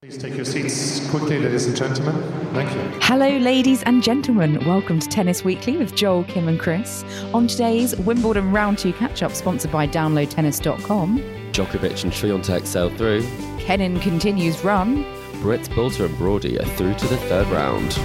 Please take your seats quickly, ladies and gentlemen. Thank you. Hello, ladies and gentlemen. Welcome to Tennis Weekly with Joel, Kim, and Chris. On today's Wimbledon Round 2 catch up, sponsored by DownloadTennis.com, Djokovic and Swiatek sail through. Kenin continues run, Brits, Boulter and Broady are through to the third round.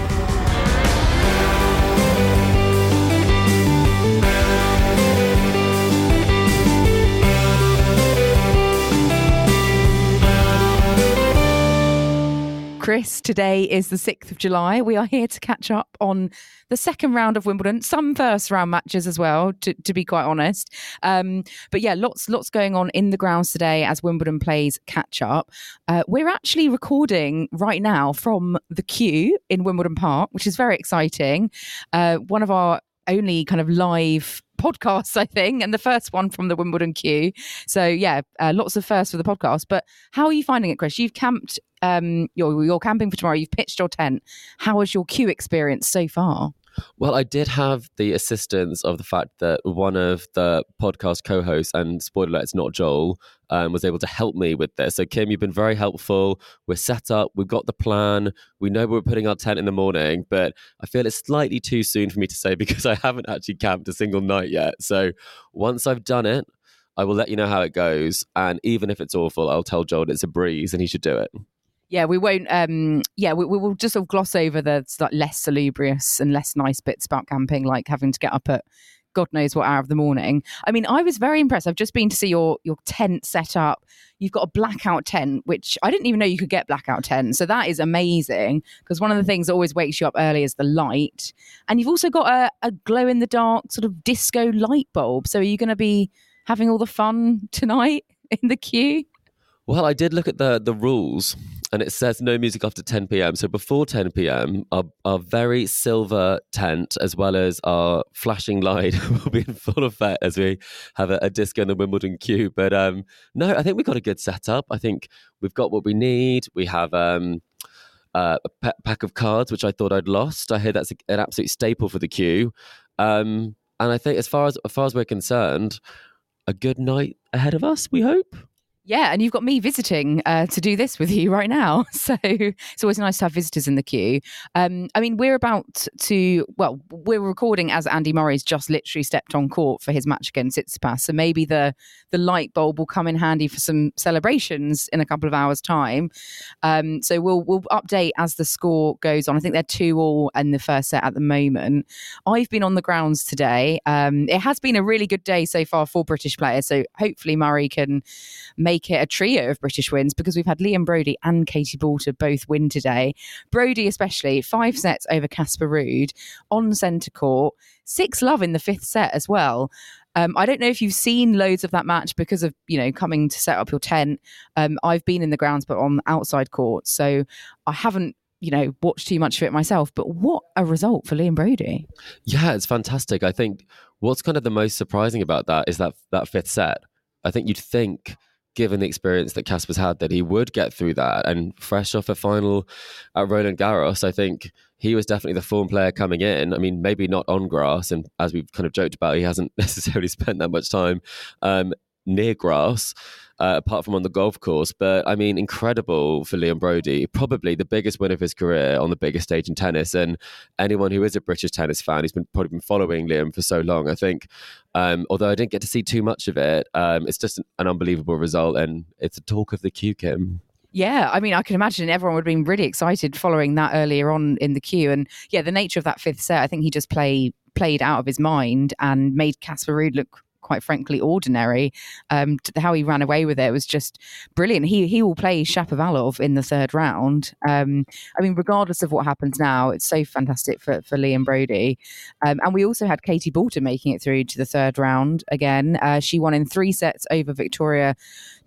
Chris, today is the 6th of July. We are here to catch up on the second round of Wimbledon, some first round matches as well, to, to be quite honest. Um, but yeah, lots, lots going on in the grounds today as Wimbledon plays catch up. Uh, we're actually recording right now from the queue in Wimbledon Park, which is very exciting. Uh, one of our only kind of live podcasts, I think, and the first one from the Wimbledon queue. So yeah, uh, lots of firsts for the podcast. But how are you finding it, Chris? You've camped, um, you're, you're camping for tomorrow. You've pitched your tent. How was your queue experience so far? Well, I did have the assistance of the fact that one of the podcast co hosts, and spoiler alert, it's not Joel, um, was able to help me with this. So, Kim, you've been very helpful. We're set up, we've got the plan, we know we're putting our tent in the morning, but I feel it's slightly too soon for me to say because I haven't actually camped a single night yet. So, once I've done it, I will let you know how it goes. And even if it's awful, I'll tell Joel it's a breeze and he should do it. Yeah, we won't. Um, yeah, we, we will just sort of gloss over the like, less salubrious and less nice bits about camping, like having to get up at God knows what hour of the morning. I mean, I was very impressed. I've just been to see your your tent set up. You've got a blackout tent, which I didn't even know you could get blackout tent. So that is amazing because one of the things that always wakes you up early is the light. And you've also got a, a glow in the dark sort of disco light bulb. So are you going to be having all the fun tonight in the queue? Well, I did look at the the rules, and it says no music after 10 p.m. So before 10 p.m., our, our very silver tent, as well as our flashing light, will be in full effect as we have a, a disco in the Wimbledon queue. But um, no, I think we've got a good setup. I think we've got what we need. We have. Um, uh, a pa- pack of cards, which I thought I'd lost. I hear that's a, an absolute staple for the queue. Um, and I think, as far as, as far as we're concerned, a good night ahead of us. We hope. Yeah, and you've got me visiting uh, to do this with you right now. So it's always nice to have visitors in the queue. Um, I mean, we're about to, well, we're recording as Andy Murray's just literally stepped on court for his match against Tsitsipas. So maybe the the light bulb will come in handy for some celebrations in a couple of hours' time. Um, so we'll we'll update as the score goes on. I think they're two all in the first set at the moment. I've been on the grounds today. Um, it has been a really good day so far for British players. So hopefully Murray can make make it a trio of British wins because we've had Liam Broady and Katie Boulter both win today. Broady, especially, five sets over Casper Ruud on centre court, six love in the fifth set as well. Um, I don't know if you've seen loads of that match because of you know coming to set up your tent. Um, I've been in the grounds, but on outside court, so I haven't you know watched too much of it myself. But what a result for Liam Broady! Yeah, it's fantastic. I think what's kind of the most surprising about that is that that fifth set. I think you'd think given the experience that Casper's had, that he would get through that. And fresh off a final at Roland Garros, I think he was definitely the form player coming in. I mean, maybe not on grass, and as we've kind of joked about, he hasn't necessarily spent that much time um, near grass uh, apart from on the golf course. But I mean, incredible for Liam Broady. Probably the biggest win of his career on the biggest stage in tennis. And anyone who is a British tennis fan, who's been probably been following Liam for so long, I think, um, although I didn't get to see too much of it, um, it's just an, an unbelievable result. And it's a talk of the queue, Kim. Yeah, I mean, I can imagine everyone would have been really excited following that earlier on in the queue. And yeah, the nature of that fifth set, I think he just play, played out of his mind and made Casper Ruud look quite frankly ordinary. Um, how he ran away with it was just brilliant. He he will play Shapovalov in the third round. Um, I mean, regardless of what happens now, it's so fantastic for for Liam Broady. Um, and we also had Katie Boulter making it through to the third round again. Uh, she won in three sets over Victoria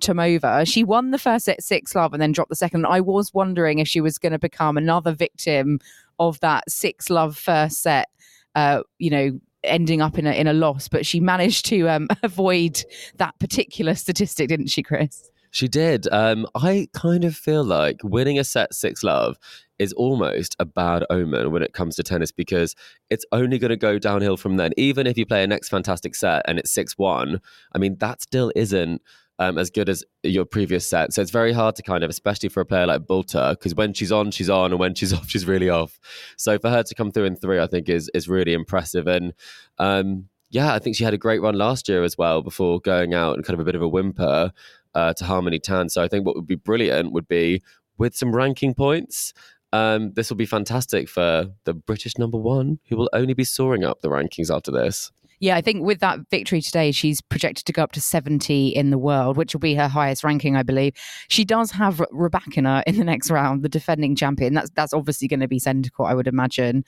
Tomova. She won the first set six love and then dropped the second. I was wondering if she was going to become another victim of that six love first set. Uh, you know, ending up in a in a loss, but she managed to um, avoid that particular statistic, didn't she, Chris? She did. Um, I kind of feel like winning a set six love is almost a bad omen when it comes to tennis because it's only going to go downhill from then. Even if you play a next fantastic set and it's 6 1, I mean, that still isn't um, as good as your previous set. So it's very hard to kind of, especially for a player like Boulter, because when she's on, she's on, and when she's off, she's really off. So for her to come through in three, I think is is really impressive. And um, yeah, I think she had a great run last year as well before going out and kind of a bit of a whimper uh, to Harmony Tan. So I think what would be brilliant would be with some ranking points. Um, this will be fantastic for the British number one, who will only be soaring up the rankings after this. Yeah, I think with that victory today, she's projected to go up to 70 in the world, which will be her highest ranking, I believe. She does have Rybakina in the next round, the defending champion. That's that's obviously going to be centre court, I would imagine.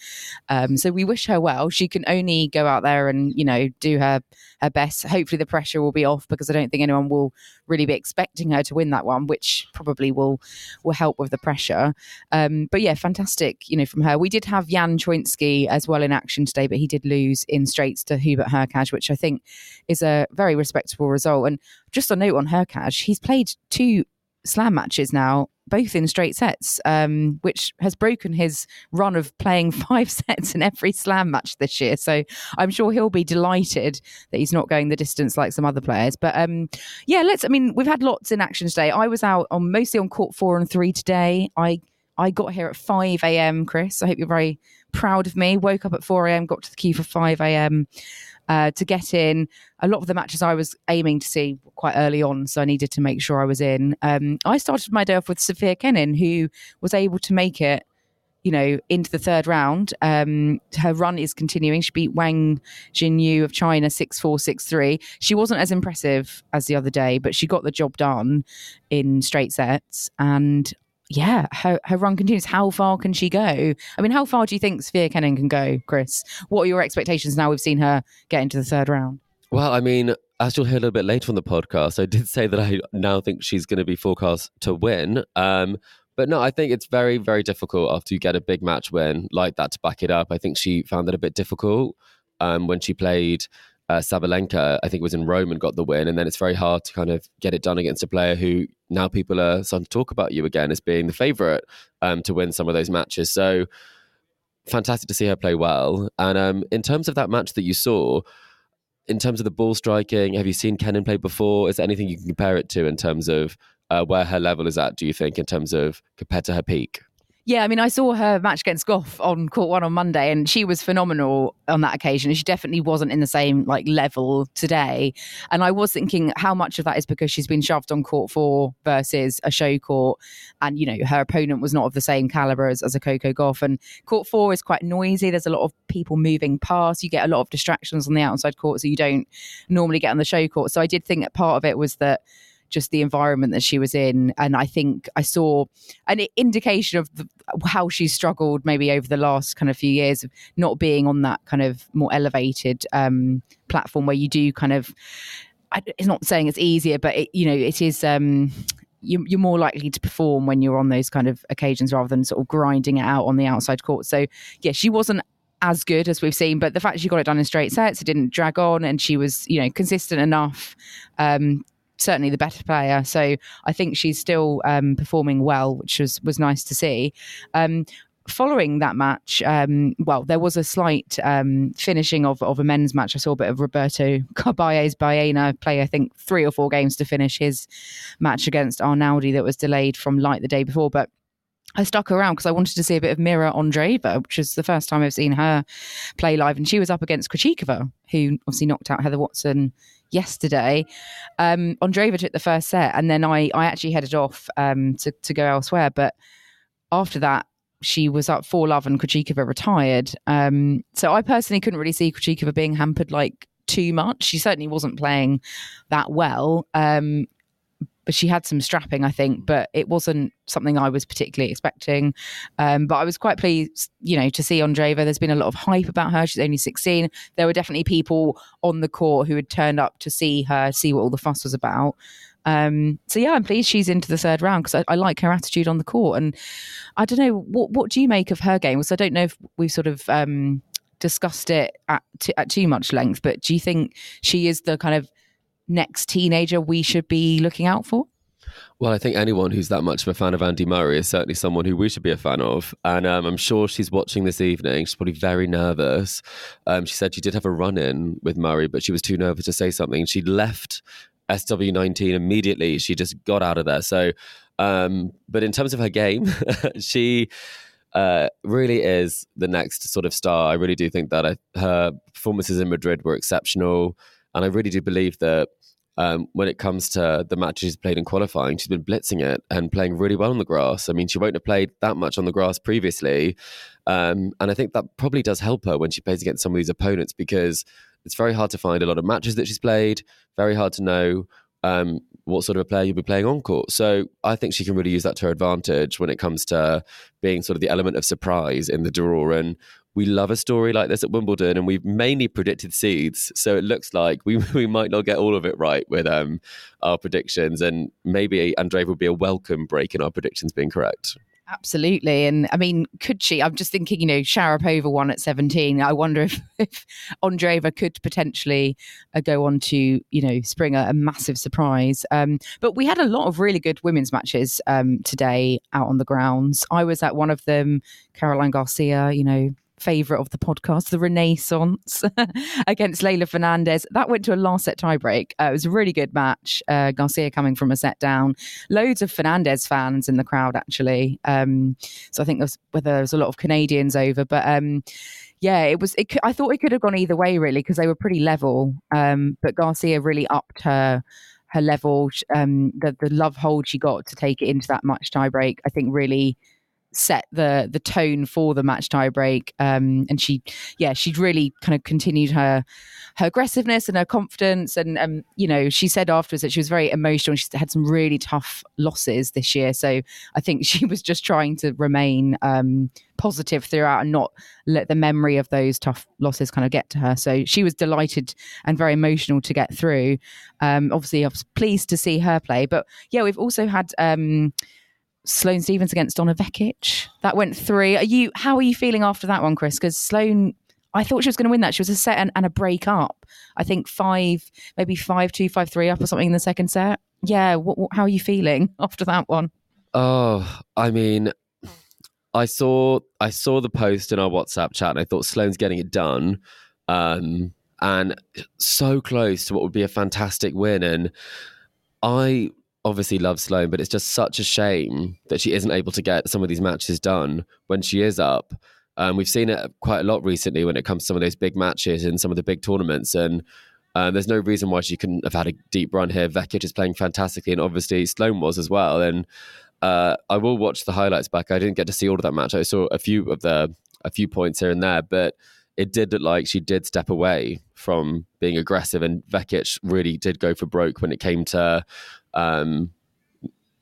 Um, so we wish her well. She can only go out there and you know do her her best. Hopefully, the pressure will be off because I don't think anyone will really be expecting her to win that one, which probably will will help with the pressure. Um, but yeah, fantastic, you know, from her. We did have Jan Choinski as well in action today, but he did lose in straights to Hubert Hurkacz, which I think is a very respectable result. And just a note on Hurkacz, he's played two slam matches now, both in straight sets, um, which has broken his run of playing five sets in every slam match this year. So I'm sure he'll be delighted that he's not going the distance like some other players. But um, yeah, let's. I mean, we've had lots in action today. I was out on mostly on court four and three today. I I got here at 5 a.m., Chris. I hope you're very proud of me. Woke up at 4 a.m., got to the queue for 5 a.m uh, to get in. A lot of the matches I was aiming to see quite early on, so I needed to make sure I was in. Um, I started my day off with Sofia Kenin, who was able to make it you know, into the third round. Um, her run is continuing. She beat Wang Xinyu of China 6 4 6 3. She wasn't as impressive as the other day, but she got the job done in straight sets. And yeah, her, her run continues. How far can she go? I mean, how far do you think Sofia Kenin can go, Chris? What are your expectations now we've seen her get into the third round? Well, I mean, as you'll hear a little bit later on the podcast, I did say that I now think she's going to be forecast to win. Um, but no, I think it's very, very difficult after you get a big match win like that to back it up. I think she found it a bit difficult um, when she played uh, Sabalenka, I think was in Rome and got the win. And then it's very hard to kind of get it done against a player who now people are starting to talk about you again as being the favourite um, to win some of those matches. So fantastic to see her play well. And um, in terms of that match that you saw, in terms of the ball striking, have you seen Kenin play before? Is there anything you can compare it to in terms of uh, where her level is at, do you think, in terms of compared to her peak? Yeah, I mean, I saw her match against Gauff on court one on Monday, and she was phenomenal on that occasion. She definitely wasn't in the same like level today. And I was thinking how much of that is because she's been shoved on court four versus a show court, and you know her opponent was not of the same caliber as, as a Coco Gauff. And court four is quite noisy. There's a lot of people moving past. You get a lot of distractions on the outside court, so you don't normally get on the show court. So I did think that part of it was that just the environment that she was in. And I think I saw an indication of the, how she struggled maybe over the last kind of few years of not being on that kind of more elevated um, platform where you do kind of. It's not saying it's easier, but it, you know it is. Um, you, you're more likely to perform when you're on those kind of occasions rather than sort of grinding it out on the outside court. So yeah, she wasn't as good as we've seen, but the fact she got it done in straight sets, it didn't drag on, and she was, you know, consistent enough um, certainly the better player. So I think she's still um, performing well, which was was nice to see. Um, following that match, um, well, there was a slight um, finishing of, of a men's match. I saw a bit of Roberto Carballes Baena play, I think, three or four games to finish his match against Arnaldi that was delayed from light the day before. But I stuck around because I wanted to see a bit of Mira Andreeva, which is the first time I've seen her play live. And she was up against Krejcikova, who obviously knocked out Heather Watson yesterday. Um, Andreeva took the first set, and then I, I actually headed off um, to, to go elsewhere. But after that, she was up 4 love and Krejcikova retired. Um, so I personally couldn't really see Krejcikova being hampered like too much. She certainly wasn't playing that well. Um, but she had some strapping, I think, but it wasn't something I was particularly expecting. Um, but I was quite pleased, you know, to see Andreeva. There's been a lot of hype about her. She's only 16. There were definitely people on the court who had turned up to see her, see what all the fuss was about. Um, so yeah, I'm pleased she's into the third round because I, I, like her attitude on the court. And I don't know what what do you make of her game? So I don't know if we've sort of um, discussed it at, t- at too much length, but do you think she is the kind of next teenager we should be looking out for? Well, I think anyone who's that much of a fan of Andy Murray is certainly someone who we should be a fan of. And um, I'm sure she's watching this evening. She's probably very nervous. Um, she said she did have a run in with Murray, but she was too nervous to say something. She left SW19 immediately. She just got out of there. So, um, but in terms of her game, she uh, really is the next sort of star. I really do think that I, her performances in Madrid were exceptional. And I really do believe that um, when it comes to the matches she's played in qualifying, she's been blitzing it and playing really well on the grass. I mean, she won't have played that much on the grass previously. Um, and I think that probably does help her when she plays against some of these opponents because it's very hard to find a lot of matches that she's played, very hard to know um, what sort of a player you'll be playing on court. So I think she can really use that to her advantage when it comes to being sort of the element of surprise in the draw. And we love a story like this at Wimbledon, and we've mainly predicted seeds. So it looks like we we might not get all of it right with um, our predictions, and maybe Andreeva will be a welcome break in our predictions being correct. Absolutely. And I mean, could she? I'm just thinking, you know, Sharapova won at 17. I wonder if, if Andreeva could potentially uh, go on to, you know, spring a, a massive surprise. Um, but we had a lot of really good women's matches um, today out on the grounds. I was at one of them, Caroline Garcia, you know, favourite of the podcast, the Renaissance against Leylah Fernandez. That went to a last set tiebreak. Uh, it was a really good match. Uh, Garcia coming from a set down. Loads of Fernandez fans in the crowd, actually. Um, so I think there's, there was a lot of Canadians over, but. Um, yeah, it was. It, I thought it could have gone either way, really, because they were pretty level. Um, but Garcia really upped her her level. Um, the the love hold she got to take it into that match tiebreak, I think, really set the the tone for the match tiebreak. Um, and she, yeah, she'd really kind of continued her her aggressiveness and her confidence. And um, you know, she said afterwards that she was very emotional. She had some really tough losses this year, so I think she was just trying to remain um, positive throughout and not let the memory of those tough losses kind of get to her. So she was delighted and very emotional to get through. Um, obviously, I was pleased to see her play, but yeah, we've also had. Um, Sloane Stevens against Donna Vekic. That went three. Are you? How are you feeling after that one, Chris? Because Sloane, I thought she was going to win that. She was a set and, and, a break up. I think five, maybe five two, five three up or something in the second set. Yeah. What, what, how are you feeling after that one? Oh, I mean, I saw I saw the post in our WhatsApp chat, and I thought Sloane's getting it done, um, and so close to what would be a fantastic win. And I obviously loves Sloane, but it's just such a shame that she isn't able to get some of these matches done when she is up. Um, we've seen it quite a lot recently when it comes to some of those big matches in some of the big tournaments, and um, there's no reason why she couldn't have had a deep run here. Vekic is playing fantastically, and obviously Sloane was as well. And uh, I will watch the highlights back. I didn't get to see all of that match. I saw a few of the a few points here and there, but it did look like she did step away from being aggressive, and Vekic really did go for broke when it came to um,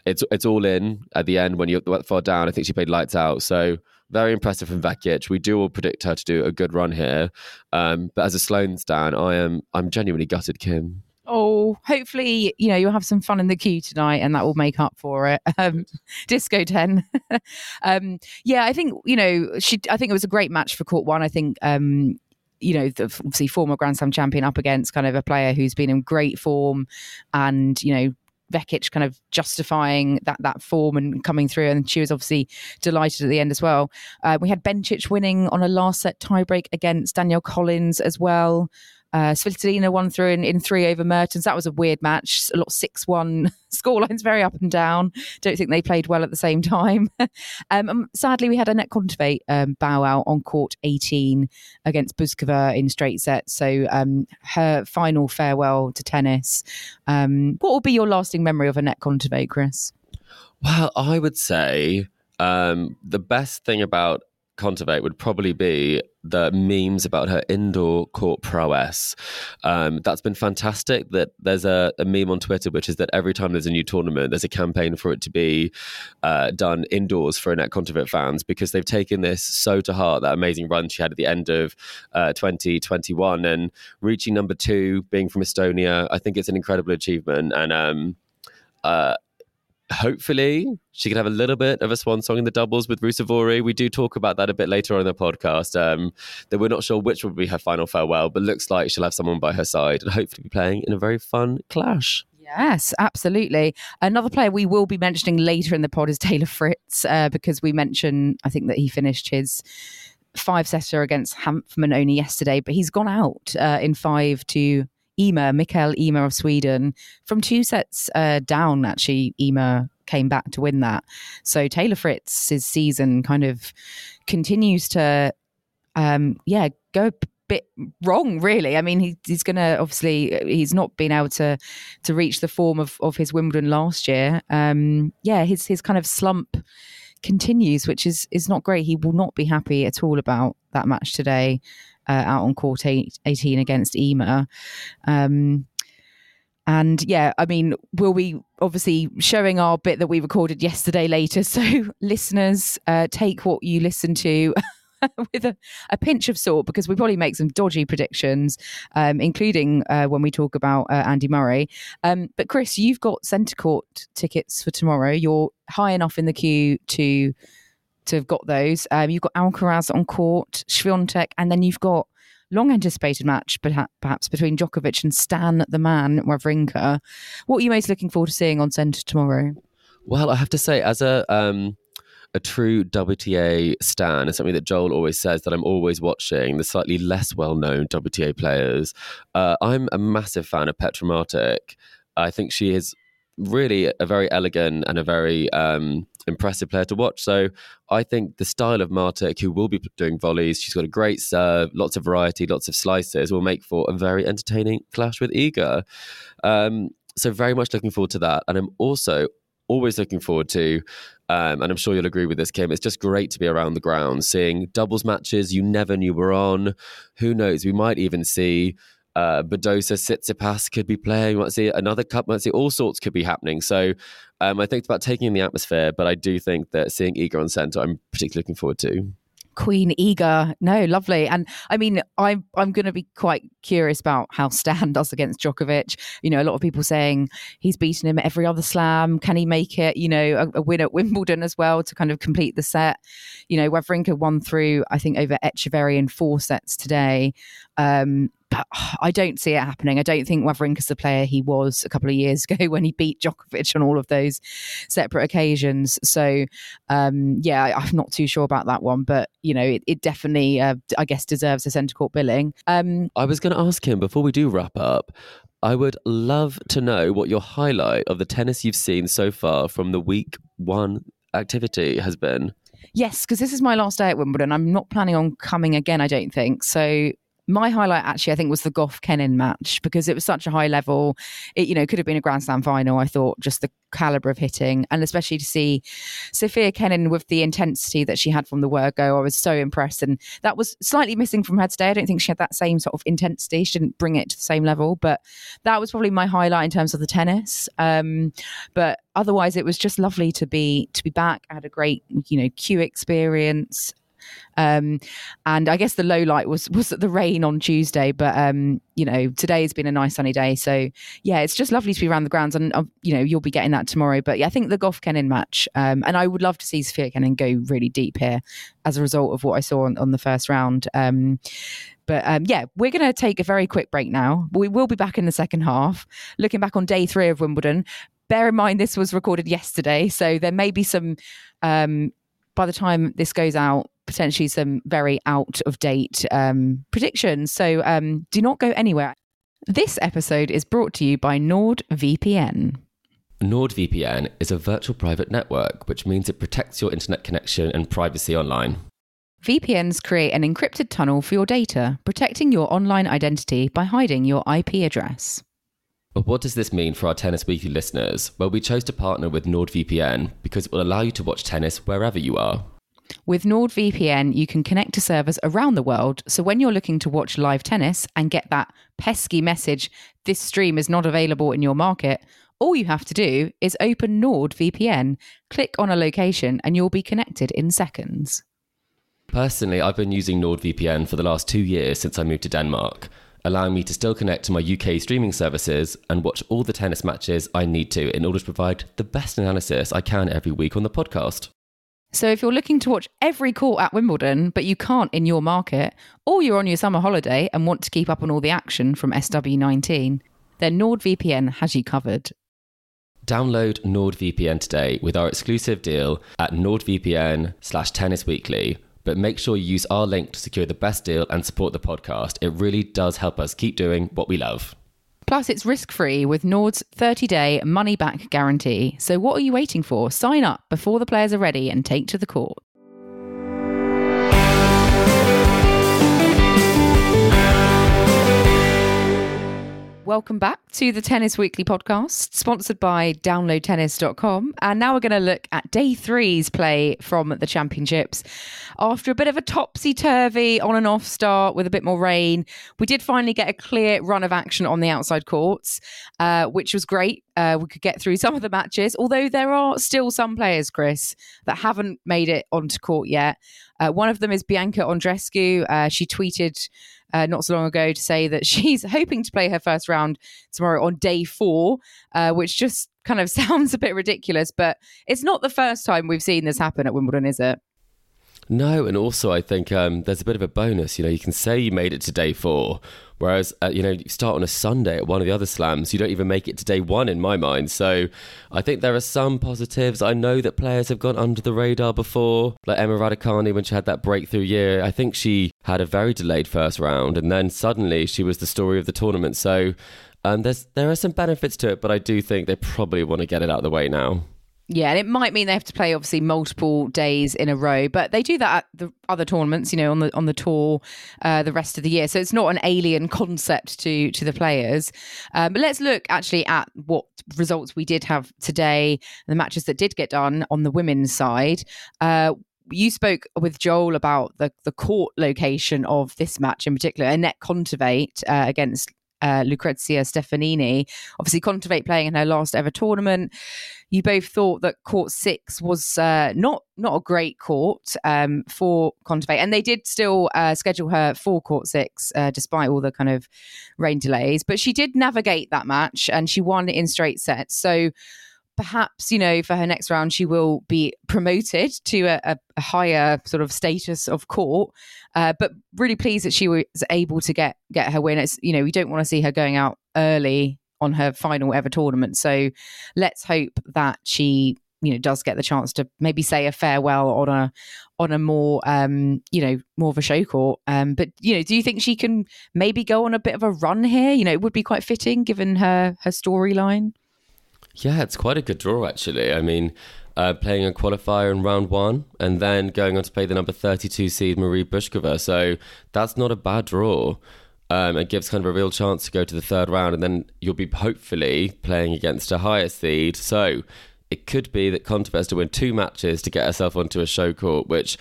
it's it's all in at the end when you're far down. I think she played lights out. So very impressive from Vekic. We do all predict her to do a good run here. Um, but as a Sloane stan, I am I'm genuinely gutted, Kim. Oh, hopefully, you know, you'll have some fun in the queue tonight and that will make up for it. Um, Disco 10. um, yeah, I think, you know, she, I think it was a great match for court one. I think, um, you know, the, obviously former Grand Slam champion up against kind of a player who's been in great form and, you know, Vekic kind of justifying that that form and coming through, and she was obviously delighted at the end as well. Uh, we had Bencic winning on a last set tiebreak against Danielle Collins as well. Uh, Svitolina won through in, in three over Mertens. That was a weird match. A lot 6 1 scorelines, very up and down. Don't think they played well at the same time. um, um, sadly, we had Anett Kontaveit um, bow out on court 18 against Bouzkova in straight sets. So um, her final farewell to tennis. Um, what will be your lasting memory of Anett Kontaveit, Chris? Well, I would say um, the best thing about Kontaveit would probably be the memes about her indoor court prowess. Um, that's been fantastic. That there's a, a, meme on Twitter which is that every time there's a new tournament, there's a campaign for it to be uh, done indoors for Anett Kontaveit fans because they've taken this so to heart. That amazing run she had at the end of uh, 2021 and reaching number two, being from Estonia, I think it's an incredible achievement. And um, uh, hopefully she could have a little bit of a swan song in the doubles with Ruusuvuori. We do talk about that a bit later on in the podcast. Um, that we're not sure which will be her final farewell, but looks like she'll have someone by her side and hopefully be playing in a very fun clash. Yes, absolutely. Another player we will be mentioning later in the pod is Taylor Fritz, uh, because we mentioned, I think that he finished his five setter against Hanfmann only yesterday, but he's gone out uh, in five to Ymer, Mikael Ymer of Sweden, from two sets uh, down, actually, Ymer came back to win that. So Taylor Fritz's season kind of continues to, um, yeah, go a bit wrong, really. I mean, he, he's to obviously he's not been able to to reach the form of of his Wimbledon last year. Um, yeah, his his kind of slump continues, which is is not great. He will not be happy at all about that match today uh, out on court eight, 18 against Ymer. Um, and yeah, I mean, we'll be obviously showing our bit that we recorded yesterday later. So, listeners, uh, take what you listen to. with a, a, pinch of salt because we probably make some dodgy predictions, um, including uh, when we talk about uh, Andy Murray. Um, but Chris, you've got centre court tickets for tomorrow. You're high enough in the queue to to have got those. Um, you've got Alcaraz on court, Swiatek, and then you've got long anticipated match, perhaps between Djokovic and Stan the Man Wawrinka. What are you most looking forward to seeing on centre tomorrow? Well, I have to say, as a um, a true WTA stan, and something that Joel always says that I'm always watching the slightly less well known WTA players. Uh, I'm a massive fan of Petra Martic. I think she is really a very elegant and a very um, impressive player to watch. So I think the style of Martic, who will be doing volleys, she's got a great serve, lots of variety, lots of slices, will make for a very entertaining clash with Iga. Um, so very much looking forward to that. And I'm also always looking forward to, um, and I'm sure you'll agree with this, Kim. It's just great to be around the ground, seeing doubles matches you never knew were on. Who knows? We might even see uh, Badosa, Tsitsipas could be playing. Might see another cup. Might see all sorts could be happening. So um, I think it's about taking in the atmosphere. But I do think that seeing Iga on centre, I'm particularly looking forward to. Queen Iga. No, lovely. And I mean, I'm I'm going to be quite curious about how Stan does against Djokovic. You know, a lot of people saying he's beaten him every other slam. Can he make it? You know, a, a win at Wimbledon as well to kind of complete the set. You know, Wawrinka won through I think over Etcheverry in four sets today. Um, but I don't see it happening. I don't think Wawrinka's the player he was a couple of years ago when he beat Djokovic on all of those separate occasions. So, um, yeah, I, am not too sure about that one, but you know, it, it definitely, uh, I guess, deserves a centre court billing. Um, I was going to ask him before we do wrap up. I would love to know what your highlight of the tennis you've seen so far from the week one activity has been. Yes, because this is my last day at Wimbledon. I'm not planning on coming again, I don't think. So my highlight actually, I think, was the Gauff Kenin match because it was such a high level. It, you know, could have been a Grand Slam final. I thought just the caliber of hitting, and especially to see Sofia Kenin with the intensity that she had from the word go, I was so impressed. And that was slightly missing from her today. I don't think she had that same sort of intensity. She didn't bring it to the same level, but that was probably my highlight in terms of the tennis. Um, but otherwise, it was just lovely to be to be back. I had a great, you know, Q experience. Um, and I guess the low light was was the rain on Tuesday, but um, you know today has been a nice sunny day, so yeah, it's just lovely to be around the grounds, and uh, you know you'll be getting that tomorrow. But yeah, I think the Gauff Kenin match, um, and I would love to see Sofia Kenin go really deep here as a result of what I saw on, on the first round. Um, but um, yeah, we're going to take a very quick break now. We will be back in the second half, looking back on day three of Wimbledon. Bear in mind this was recorded yesterday, so there may be some. Um, by the time this goes out, potentially some very out of date um, predictions. So um, do not go anywhere. This episode is brought to you by NordVPN. NordVPN is a virtual private network, which means it protects your internet connection and privacy online. VPNs create an encrypted tunnel for your data, protecting your online identity by hiding your IP address. But what does this mean for our Tennis Weekly listeners? Well, we chose to partner with NordVPN because it will allow you to watch tennis wherever you are. With NordVPN, you can connect to servers around the world. So when you're looking to watch live tennis and get that pesky message, this stream is not available in your market, all you have to do is open NordVPN, click on a location, and you'll be connected in seconds. Personally, I've been using NordVPN for the last two years since I moved to Denmark, allowing me to still connect to my UK streaming services and watch all the tennis matches I need to in order to provide the best analysis I can every week on the podcast. So if you're looking to watch every court at Wimbledon, but you can't in your market, or you're on your summer holiday and want to keep up on all the action from SW19, then NordVPN has you covered. Download NordVPN today with our exclusive deal at nordvpn slash tennisweekly. But make sure you use our link to secure the best deal and support the podcast. It really does help us keep doing what we love. Plus, it's risk free with Nord's 30 day money back guarantee. So, what are you waiting for? Sign up before the players are ready and take to the court. Welcome back to the Tennis Weekly podcast, sponsored by downloadtennis.com. And now we're going to look at day three's play from the championships. After a bit of a topsy turvy on and off start with a bit more rain, we did finally get a clear run of action on the outside courts, uh, which was great. Uh, we could get through some of the matches, although there are still some players, Chris, that haven't made it onto court yet. Uh, one of them is Bianca Andreescu. Uh, she tweeted uh, not so long ago to say that she's hoping to play her first round tomorrow on day four, uh, which just kind of sounds a bit ridiculous, but it's not the first time we've seen this happen at Wimbledon, is it? No, and also I think um, there's a bit of a bonus. You know, you can say you made it to day four, whereas uh, you know you start on a Sunday at one of the other slams, you don't even make it to day one in my mind. So I think there are some positives. I know that players have gone under the radar before, like Emma Raducanu when she had that breakthrough year. I think she had a very delayed first round, and then suddenly she was the story of the tournament. So um, there's there are some benefits to it, but I do think they probably want to get it out of the way now. Yeah, and it might mean they have to play obviously multiple days in a row, but they do that at the other tournaments, you know, on the on the tour uh, the rest of the year. So it's not an alien concept to to the players. Um, but let's look actually at what results we did have today, the matches that did get done on the women's side. Uh, you spoke with Joel about the the court location of this match in particular, Anett Kontaveit uh, against uh, Lucrezia Stefanini. Obviously, Kontaveit playing in her last ever tournament you both thought that court six was uh, not not a great court um, for Kontaveit, and they did still uh, schedule her for court six uh, despite all the kind of rain delays. But she did navigate that match, and she won in straight sets. So perhaps you know for her next round she will be promoted to a, a higher sort of status of court. Uh, but really pleased that she was able to get get her win. It's you know we don't want to see her going out early on her final ever tournament. So let's hope that she you know does get the chance to maybe say a farewell on a on a more um you know more of a show court. Um but you know do you think she can maybe go on a bit of a run here? You know it would be quite fitting given her her storyline yeah it's quite a good draw actually i mean uh, playing a qualifier in round one and then going on to play the number 32 seed Marie Bouzkova so that's not a bad draw um, it gives kind of a real chance to go to the third round, and then you'll be hopefully playing against a higher seed. So it could be that Kontaveit to win two matches to get herself onto a show court, which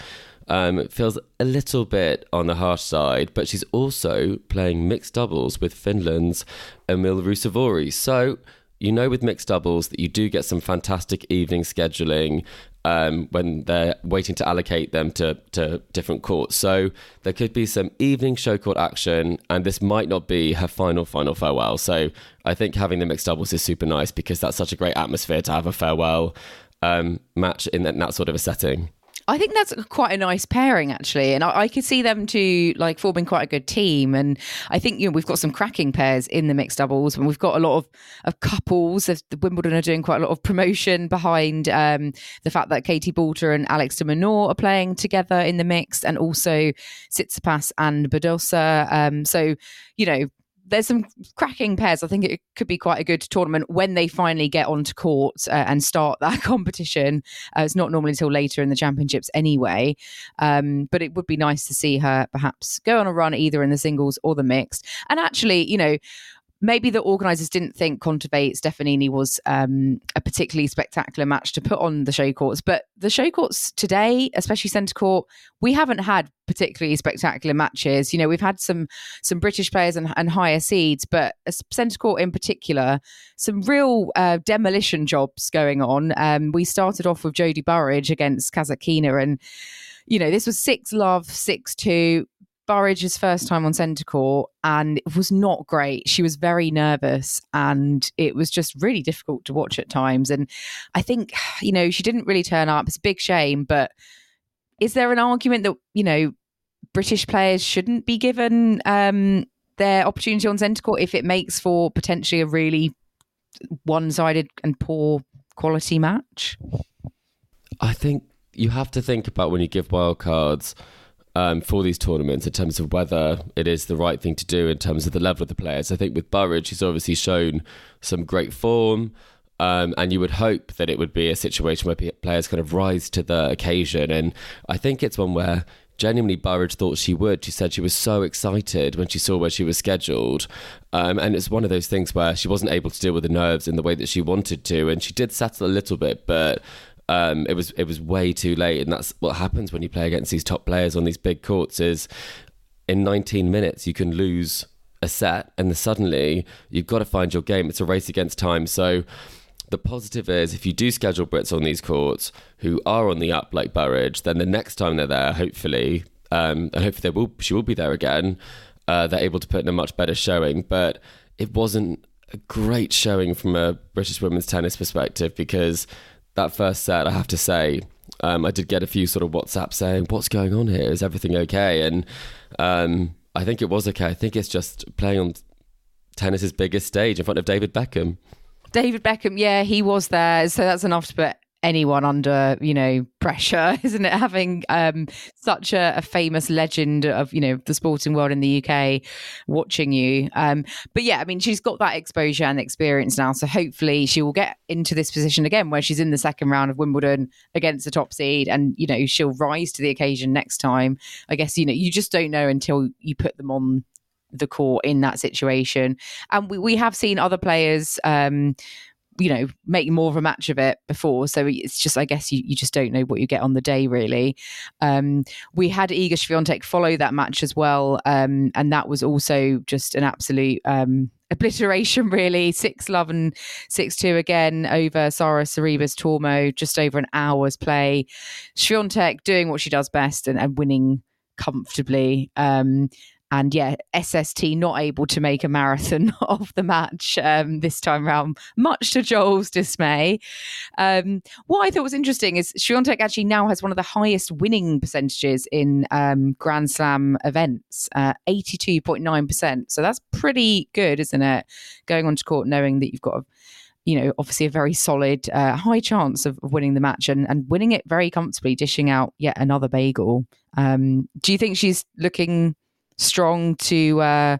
um, feels a little bit on the harsh side. But she's also playing mixed doubles with Finland's Emil Ruusuvuori. So you know with mixed doubles that you do get some fantastic evening scheduling um, when they're waiting to allocate them to, to different courts. So there could be some evening show court action, and this might not be her final, final farewell. So I think having the mixed doubles is super nice because that's such a great atmosphere to have a farewell um, match in that, in that sort of a setting. I think that's quite a nice pairing, actually, and I, I, could see them two like forming quite a good team. And I think you know we've got some cracking pairs in the mixed doubles, and we've got a lot of, of couples. The Wimbledon are doing quite a lot of promotion behind um, the fact that Katie Boulter and Alex de Minaur are playing together in the mixed, and also Tsitsipas and Badosa. Um, so you know there's some cracking pairs. I think it could be quite a good tournament when they finally get onto court uh, and start that competition. Uh, it's not normally until later in the championships anyway, um, but it would be nice to see her perhaps go on a run either in the singles or the mixed. And actually, you know, maybe the organisers didn't think Kontaveit Stefanini was um, a particularly spectacular match to put on the show courts. But the show courts today, especially centre court, we haven't had particularly spectacular matches. You know, we've had some some British players and, and higher seeds, but centre court in particular, some real uh, demolition jobs going on. Um, we started off with Jodie Burrage against Kasatkina and you know, this was six love, six two. Burrage's first time on centre court and it was not great. She was very nervous and it was just really difficult to watch at times. And I think, you know, she didn't really turn up. It's a big shame, but is there an argument that, you know, British players shouldn't be given um, their opportunity on centre court if it makes for potentially a really one sided and poor quality match? I think you have to think about when you give wildcards um, for these tournaments in terms of whether it is the right thing to do in terms of the level of the players. I think with Burrage, he's obviously shown some great form. Um, and you would hope that it would be a situation where players kind of rise to the occasion. And I think it's one where genuinely Burrage thought she would. She said she was so excited when she saw where she was scheduled. Um, and it's one of those things where she wasn't able to deal with the nerves in the way that she wanted to. And she did settle a little bit, but um, it was it was way too late, and that's what happens when you play against these top players on these big courts. Is in 19 minutes you can lose a set, and then suddenly you've got to find your game. It's a race against time. So the positive is if you do schedule Brits on these courts who are on the up like Burrage, then the next time they're there, hopefully, um, and hopefully will, she will be there again. Uh, they're able to put in a much better showing, but it wasn't a great showing from a British women's tennis perspective because that first set, I have to say, um, I did get a few sort of WhatsApp saying, "What's going on here? Is everything okay?" And um, I think it was okay. I think it's just playing on tennis's biggest stage in front of David Beckham. David Beckham, yeah, he was there. So that's enough put anyone under you know pressure isn't it? Having um, such a, a, famous legend of you know the sporting world in the uk watching you. Um, but yeah i mean she's got that exposure and experience now. So hopefully she will get into this position again where she's in the second round of wimbledon against the top seed and you know she'll rise to the occasion next time. I guess you know you just don't know until you put them on the court in that situation. And we, we have seen other players um, you know make more of a match of it before. So it's just i guess you, you just don't know what you get on the day really. Um, we had Iga Swiatek follow that match as well um, and that was also just an absolute um, obliteration really. Six love and six two again over Sara Sorribes Tormo just over an hour's play. Swiatek doing what she does best and, and winning comfortably. Um, and yeah, SST not able to make a marathon of the match um, this time around, much to Joel's dismay. Um, what I thought was interesting is Swiatek actually now has one of the highest winning percentages in um, Grand Slam events, uh, 82.9%. So that's pretty good, isn't it? Going on to court knowing that you've got a you know, obviously a very solid, uh, high chance of, of, winning the match and, and winning it very comfortably, dishing out yet another bagel. Um, do you think she's looking strong to uh,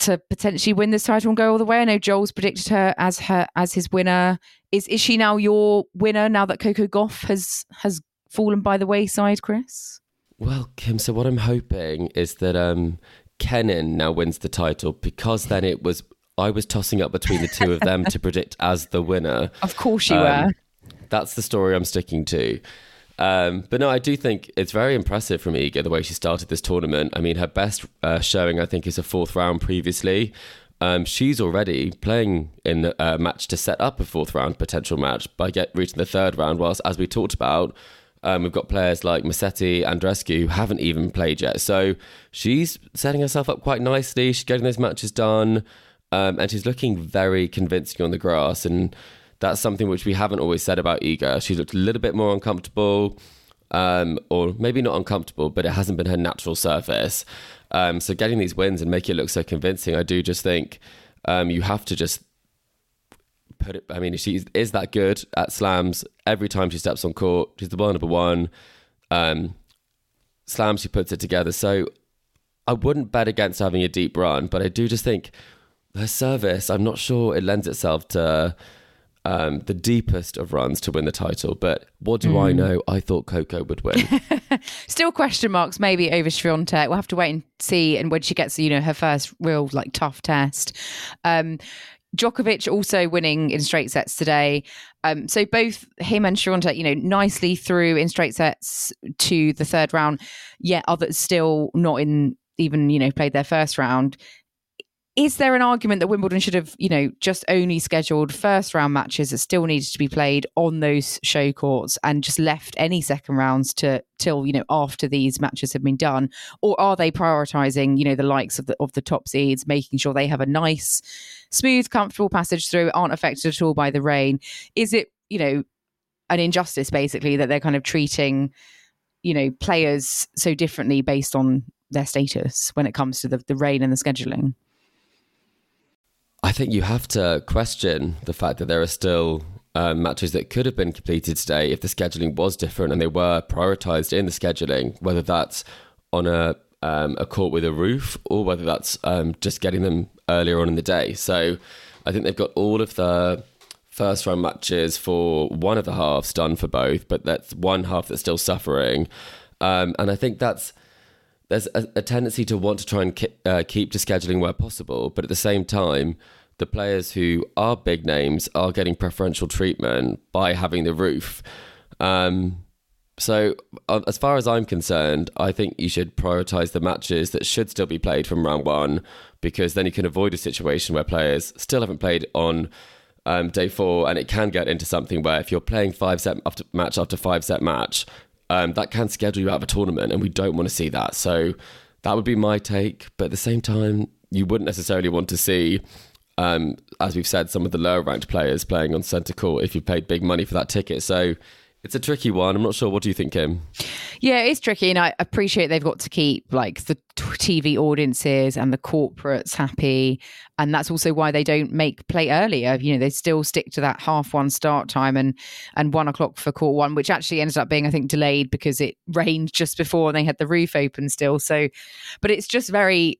to potentially win this title and go all the way. I know Joel's predicted her as her as his winner. Is is she now your winner now that Coco Gauff has has fallen by the wayside, Chris? Well, Kim, so what I'm hoping is that um Kenin now wins the title because then it was I was tossing up between the two of them to predict as the winner. Of course you um, were. That's the story I'm sticking to. Um, but no, I do think it's very impressive from Iga the way she started this tournament. I mean, her best uh, showing, I think, is a fourth round previously. Um, she's already playing in a match to set up a fourth round potential match by get reaching the third round. Whilst, as we talked about, um, we've got players like Massetti, Andreescu who haven't even played yet. So she's setting herself up quite nicely. She's getting those matches done, um, and she's looking very convincing on the grass. And that's something which we haven't always said about Iga. She looked a little bit more uncomfortable, um, or maybe not uncomfortable, but it hasn't been her natural surface. Um, so getting these wins and making it look so convincing, I do just think um, you have to just put it. I mean, she is that good at slams. Every time she steps on court, she's the world number one. Um, slams, she puts it together. So I wouldn't bet against having a deep run, but I do just think her service. I'm not sure it lends itself to um, the deepest of runs to win the title. But what do mm. I know? I thought Coco would win. Still question marks maybe over Swiatek. We'll have to wait and see. And when she gets, you know, her first real like tough test. Um, Djokovic also winning in straight sets today. Um, so both him and Swiatek, you know, nicely through in straight sets to the third round. Yet others still not in even you know played their first round is there an argument that Wimbledon should have, you know, just only scheduled first round matches that still needed to be played on those show courts and just left any second rounds to till you know after these matches have been done, or are they prioritizing, you know, the likes of the of the top seeds, making sure they have a nice, smooth, comfortable passage through, aren't affected at all by the rain? Is it, you know, an injustice basically that they're kind of treating, you know, players so differently based on their status when it comes to the, the rain and the scheduling? I think you have to question the fact that there are still um, matches that could have been completed today if the scheduling was different and they were prioritized in the scheduling, whether that's on a um, a court with a roof or whether that's um, just getting them earlier on in the day. So I think they've got all of the first round matches for one of the halves done for both, but that's one half that's still suffering. Um, and I think that's there's a, a, tendency to want to try and uh, keep to scheduling where possible, but at the same time, the players who are big names are getting preferential treatment by having the roof. Um, so, uh, as far as I'm concerned, I think you should prioritize the matches that should still be played from round one, because then you can avoid a situation where players still haven't played on um, day four, and it can get into something where if you're playing five set after match after five set match, um, that can schedule you out of a tournament, and we don't want to see that. So that would be my take. But at the same time, you wouldn't necessarily want to see, um, as we've said, some of the lower ranked players playing on centre court if you paid big money for that ticket. So it's a tricky one. I'm not sure. What do you think, Kim? Yeah, it's tricky, and I appreciate they've got to keep like the TV audiences and the corporates happy, and that's also why they don't make play earlier. You know, they still stick to that half one start time and and one o'clock for court one, which actually ended up being, I think, delayed because it rained just before and they had the roof open still. So, but it's just very,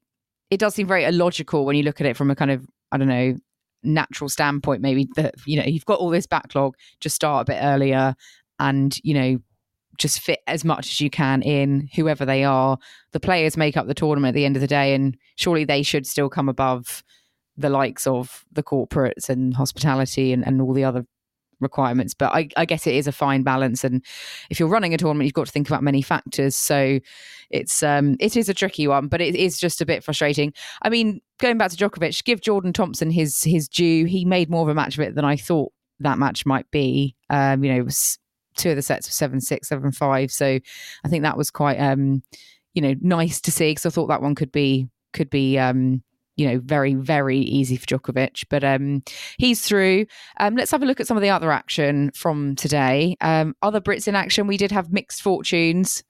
it does seem very illogical when you look at it from a kind of I don't know natural standpoint maybe that you know you've got all this backlog just start a bit earlier and you know just fit as much as you can in whoever they are. The players make up the tournament at the end of the day, and surely they should still come above the likes of the corporates and hospitality and, and all the other requirements. But I, I, guess it is a fine balance, and if you're running a tournament, you've got to think about many factors. So it's um it is a tricky one, but it is just a bit frustrating. I mean, going back to Djokovic, give Jordan Thompson his his due. He made more of a match of it than I thought that match might be. Um, you know, it was two of the sets were seven six, seven five. So I think that was quite um, you know, nice to see because I thought that one could be could be um, you know, very, very easy for Djokovic. But um, he's through. Um, let's have a look at some of the other action from today. Um, other Brits in action, we did have mixed fortunes.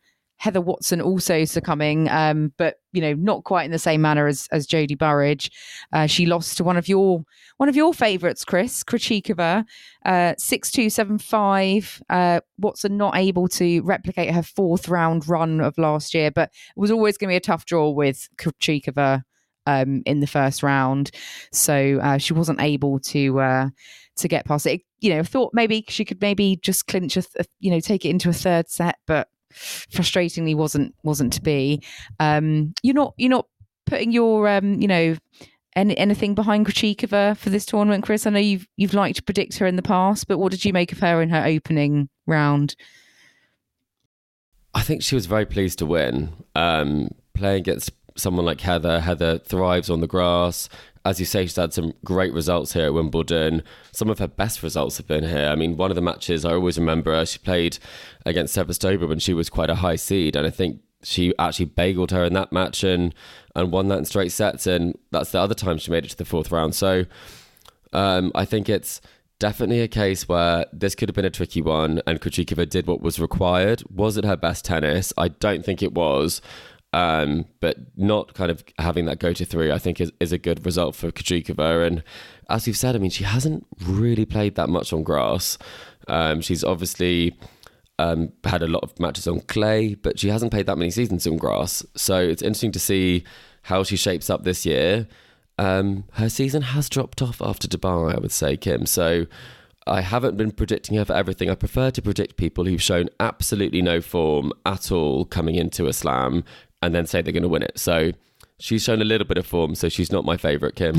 Heather Watson also succumbing, um, but you know, not quite in the same manner as as Jodie Burrage. Uh, she lost to one of your one of your favourites, Chris Krejcikova, uh, six two seven five. Uh, Watson not able to replicate her fourth round run of last year, but it was always going to be a tough draw with Krejcikova um, in the first round, so uh, she wasn't able to uh, to get past it. You know, thought maybe she could maybe just clinch a, th- you know take it into a third set, but frustratingly wasn't wasn't to be. Um, you're not you're not putting your um, you know any, anything behind Krejcikova for this tournament, Chris? I know you've you've liked to predict her in the past, but what did you make of her in her opening round? I think she was very pleased to win. Um, playing against someone like Heather, Heather thrives on the grass as you say, she's had some great results here at Wimbledon. Some of her best results have been here. I mean, one of the matches I always remember she played against Sevastova when she was quite a high seed, and I think she actually bageled her in that match and and won that in straight sets. And that's the other time she made it to the fourth round. So um, I think it's definitely a case where this could have been a tricky one, and Krejcikova did what was required. Was it her best tennis? I don't think it was. Um, but not kind of having that go to three, I think, is, is a good result for Krejcikova. And as you've said, I mean, she hasn't really played that much on grass. Um, she's obviously um, had a lot of matches on clay, but she hasn't played that many seasons on grass. So it's interesting to see how she shapes up this year. Um, her season has dropped off after Dubai, I would say, Kim. So I haven't been predicting her for everything. I prefer to predict people who've shown absolutely no form at all coming into a slam and then say they're going to win it. So she's shown a little bit of form, so she's not my favourite, Kim.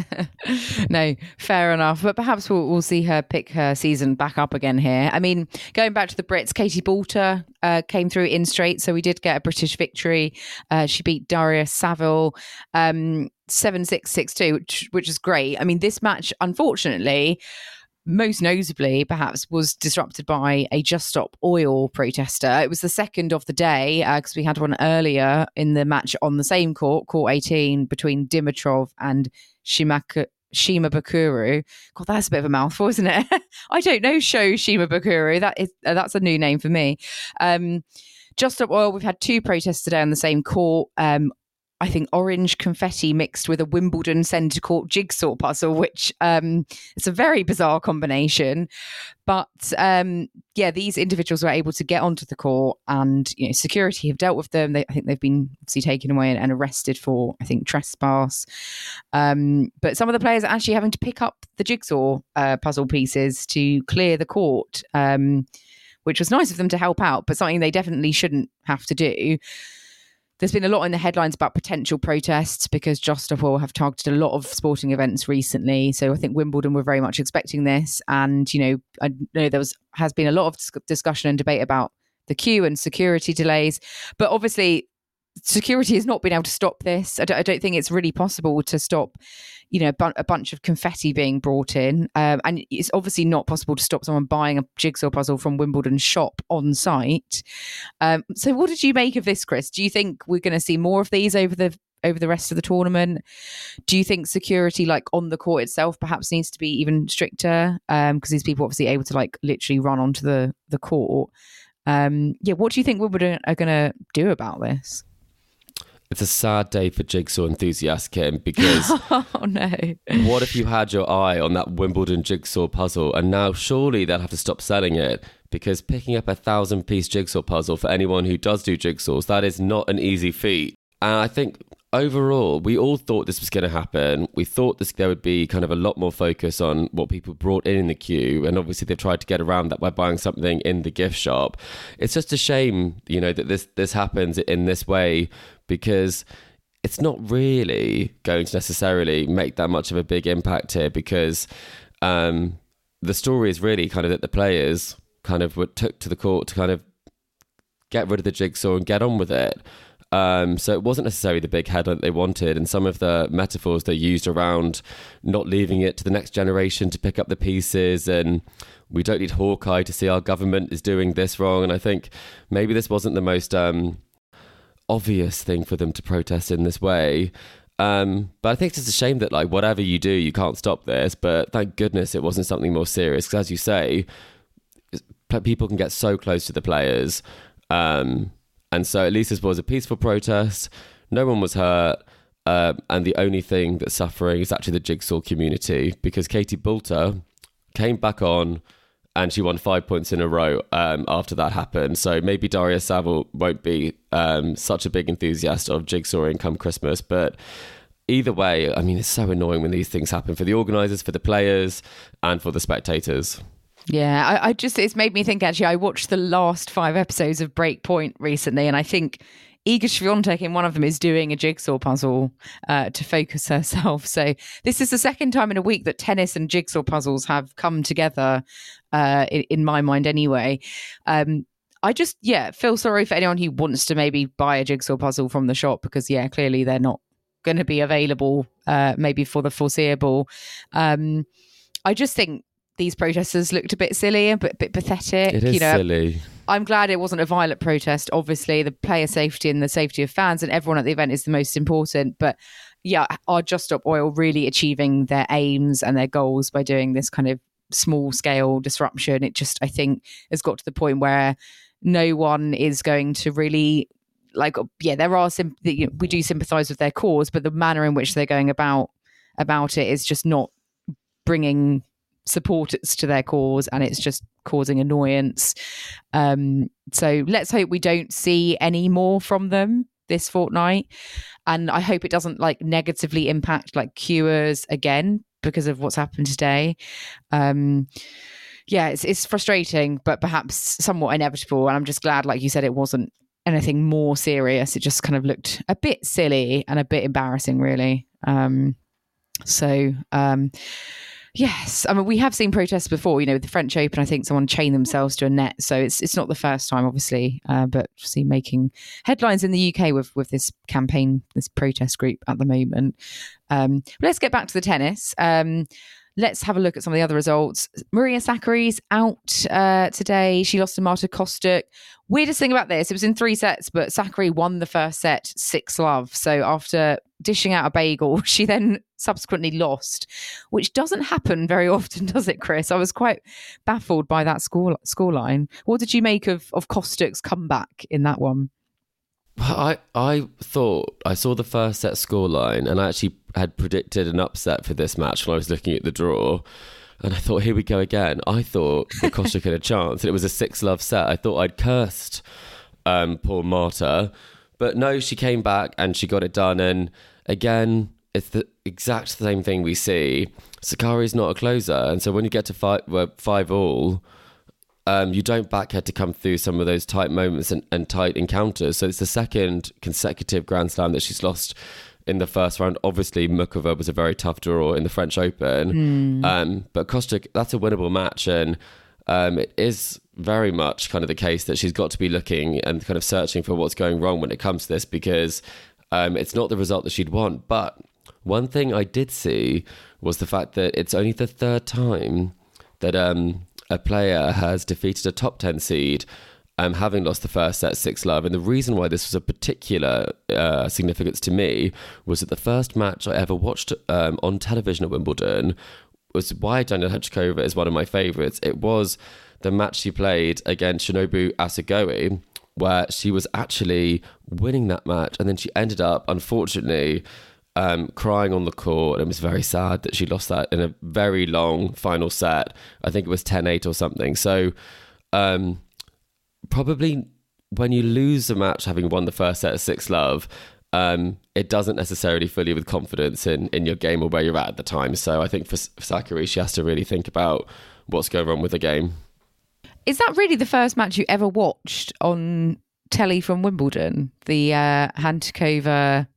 no, fair enough. But perhaps we'll, we'll, see her pick her season back up again here. I mean, going back to the Brits, Katie Boulter uh, came through in straight, so we did get a British victory. Uh, she beat Daria Saville. Um, 7662 which which is great i mean this match unfortunately most notably, perhaps, was disrupted by a Just Stop Oil protester. It was the second of the day because uh, we had one earlier in the match on the same court, court 18, between Dimitrov and Shimaka. Shima Bakuru. God, that's a bit of a mouthful, isn't it? I don't know. Show Shima Bakuru. That is uh, that's a new name for me. Um, Just Stop Oil. We've had two protests today on the same court. Um, I think orange confetti mixed with a Wimbledon centre court jigsaw puzzle, which um, it's a very bizarre combination. But um, yeah, these individuals were able to get onto the court, and you know, security have dealt with them. They, I think they've been obviously taken away and, and arrested for, I think, trespass. Um, but some of the players are actually having to pick up the jigsaw uh, puzzle pieces to clear the court, um, which was nice of them to help out, but something they definitely shouldn't have to do there's been a lot in the headlines about potential protests because Just Stop Oil have targeted a lot of sporting events recently. So I think Wimbledon were very much expecting this. And, you know, I know there was has been a lot of discussion and debate about the queue and security delays. But obviously, security has not been able to stop this. I don't, I don't think it's really possible to stop, you know, a bunch of confetti being brought in, um, and it's obviously not possible to stop someone buying a jigsaw puzzle from Wimbledon shop on site. Um, so, what did you make of this, Chris? Do you think we're going to see more of these over the over the rest of the tournament? Do you think security, like on the court itself, perhaps needs to be even stricter? Because um, these people obviously able to like literally run onto the the court. Um, yeah, what do you think Wimbledon are going to do about this? It's a sad day for jigsaw enthusiasts, Kim, because oh no, what if you had your eye on that Wimbledon jigsaw puzzle, and now surely they'll have to stop selling it because picking up a thousand piece jigsaw puzzle for anyone who does do jigsaws that is not an easy feat. And I think overall, we all thought this was going to happen. We thought this, there would be kind of a lot more focus on what people brought in in the queue, and obviously they've tried to get around that by buying something in the gift shop. It's just a shame, you know, that this this happens in this way because it's not really going to necessarily make that much of a big impact here because um, the story is really kind of that the players kind of were took to the court to kind of get rid of the jigsaw and get on with it. Um, so it wasn't necessarily the big headline they wanted, and some of the metaphors they used around not leaving it to the next generation to pick up the pieces, and we don't need Hawkeye to see our government is doing this wrong. And I think maybe this wasn't the most um, obvious thing for them to protest in this way. Um, but I think it's just a shame that like whatever you do, you can't stop this. But thank goodness it wasn't something more serious because, as you say, people can get so close to the players, um, and so at least this was a peaceful protest. No one was hurt, uh, and the only thing that's suffering is actually the jigsaw community because Katie Boulter came back on and she won five points in a row um, after that happened. So maybe Daria Saville won't be um, such a big enthusiast of jigsawing come Christmas, but either way, I mean, it's so annoying when these things happen for the organisers, for the players, and for the spectators. Yeah, I, I, just it's made me think. Actually, I watched the last five episodes of Breakpoint recently, and I think Iga Swiatek in one of them is doing a jigsaw puzzle uh, to focus herself. So this is the second time in a week that tennis and jigsaw puzzles have come together. Uh, in, in, my mind, anyway. Um, I just yeah feel sorry for anyone who wants to maybe buy a jigsaw puzzle from the shop because yeah clearly they're not going to be available uh, maybe for the foreseeable. Um, I just think these protesters looked a bit silly and a bit, bit pathetic. It is you know, silly. I'm glad it wasn't a violent protest. Obviously, the player safety and the safety of fans and everyone at the event is the most important. But yeah, are Just Stop Oil really achieving their aims and their goals by doing this kind of small scale disruption? It just, I think, has got to the point where no one is going to really like. Yeah, there are some. You know, we do sympathise with their cause, but the manner in which they're going about about it is just not bringing supporters to their cause and it's just causing annoyance. Um, so let's hope we don't see any more from them this fortnight. And I hope it doesn't like negatively impact like queuers again because of what's happened today. Um, yeah, it's it's frustrating, but perhaps somewhat inevitable. And I'm just glad, like you said, it wasn't anything more serious. It just kind of looked a bit silly and a bit embarrassing, really. Um, so, um, Yes, I mean we have seen protests before. You know, with the French Open, I think someone chained themselves to a net, so it's it's not the first time, obviously, uh, but see making headlines in the UK with with this campaign, this protest group at the moment. Um, let's get back to the tennis. Um, Let's have a look at some of the other results. Maria Sakkari's out uh, today. She lost to Marta Kostyuk. Weirdest thing about this, it was in three sets, but Sakkari won the first set six love. So after dishing out a bagel, she then subsequently lost, which doesn't happen very often, does it, Chris? I was quite baffled by that score scoreline. What did you make of of Kostyuk's comeback in that one? I I thought I saw the first set scoreline and I actually had predicted an upset for this match when I was looking at the draw. And I thought, here we go again. I thought Kostyuk had a chance. And it was a six love set. I thought I'd cursed um, poor Marta. But no, she came back and she got it done. And again, it's the exact same thing we see. Sakkari's not a closer. And so when you get to five, well, five all, um, you don't back her to come through some of those tight moments and, and tight encounters. So it's the second consecutive Grand Slam that she's lost in the first round. Obviously, Muchova was a very tough draw in the French Open, mm. um, but Kostyuk, that's a winnable match, and um, it is very much kind of the case that she's got to be looking and kind of searching for what's going wrong when it comes to this because um, it's not the result that she'd want. But one thing I did see was the fact that it's only the third time that um, a player has defeated a top 10 seed um, having lost the first set 6 love. And the reason why this was a particular uh, significance to me was that the first match I ever watched um, on television at Wimbledon was why Daniela Hantuchova is one of my favourites. It was the match she played against Shinobu Asagoe, where she was actually winning that match. And then she ended up, unfortunately, um, crying on the court. It was very sad that she lost that in a very long final set. I think it was 10 8 or something. So, um, probably when you lose a match having won the first set of 6 love, um, it doesn't necessarily fill you with confidence in, in your game or where you're at at the time. So I think for, for Sakkari, she has to really think about what's going on with the game. Is that really the first match you ever watched on telly from Wimbledon? The uh, Hantuchova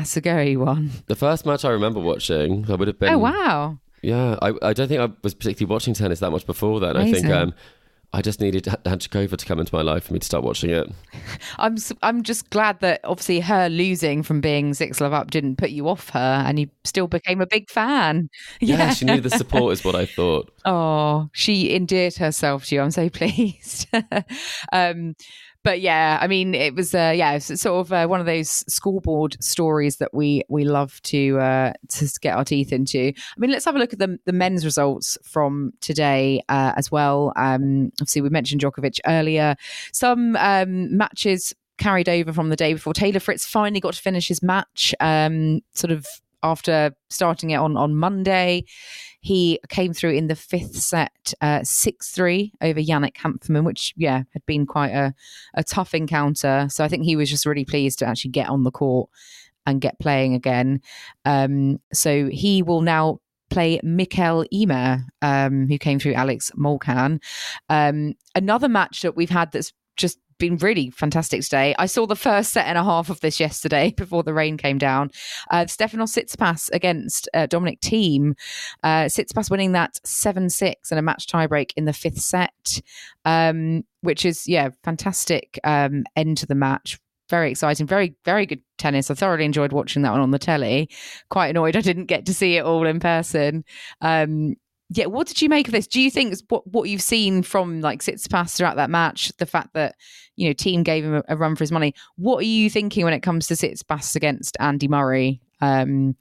Asagoe one. The first match I remember watching, I would have been. Oh wow! Yeah, I, I don't think I was particularly watching tennis that much before then. Amazing. I think um, I just needed Hantuchova to come into my life for me to start watching it. I'm I'm just glad that obviously her losing from being six love up didn't put you off her, and you still became a big fan. Yeah, yeah she needed the support, is what I thought. Oh, she endeared herself to you. I'm so pleased. um, but yeah, I mean, it was uh, yeah, it's sort of uh, one of those scoreboard stories that we we love to uh, to get our teeth into. I mean, let's have a look at the the men's results from today uh, as well. Um, obviously, we mentioned Djokovic earlier. Some um, matches carried over from the day before. Taylor Fritz finally got to finish his match, um, sort of after starting it on on Monday. He came through in the fifth set, uh, six three over Yannick Hanfmann, which yeah had been quite a, a tough encounter. So I think he was just really pleased to actually get on the court and get playing again. Um, so he will now play Mikael Ymer, um, who came through Alex Molcan. Um, another match that we've had that's just been really fantastic today. I saw the first set and a half of this yesterday before the rain came down. Uh, Stefanos Tsitsipas against uh, Dominic Thiem. Uh, Tsitsipas winning that 7 6 and a match tiebreak in the fifth set, um, which is, yeah, fantastic um, end to the match. Very exciting, very, very good tennis. I thoroughly enjoyed watching that one on the telly. Quite annoyed I didn't get to see it all in person. Um, yeah, what did you make of this? Do you think what what you've seen from like Tsitsipas throughout that match, the fact that you know Thiem gave him a, a, run for his money? What are you thinking when it comes to Tsitsipas against Andy Murray? Um,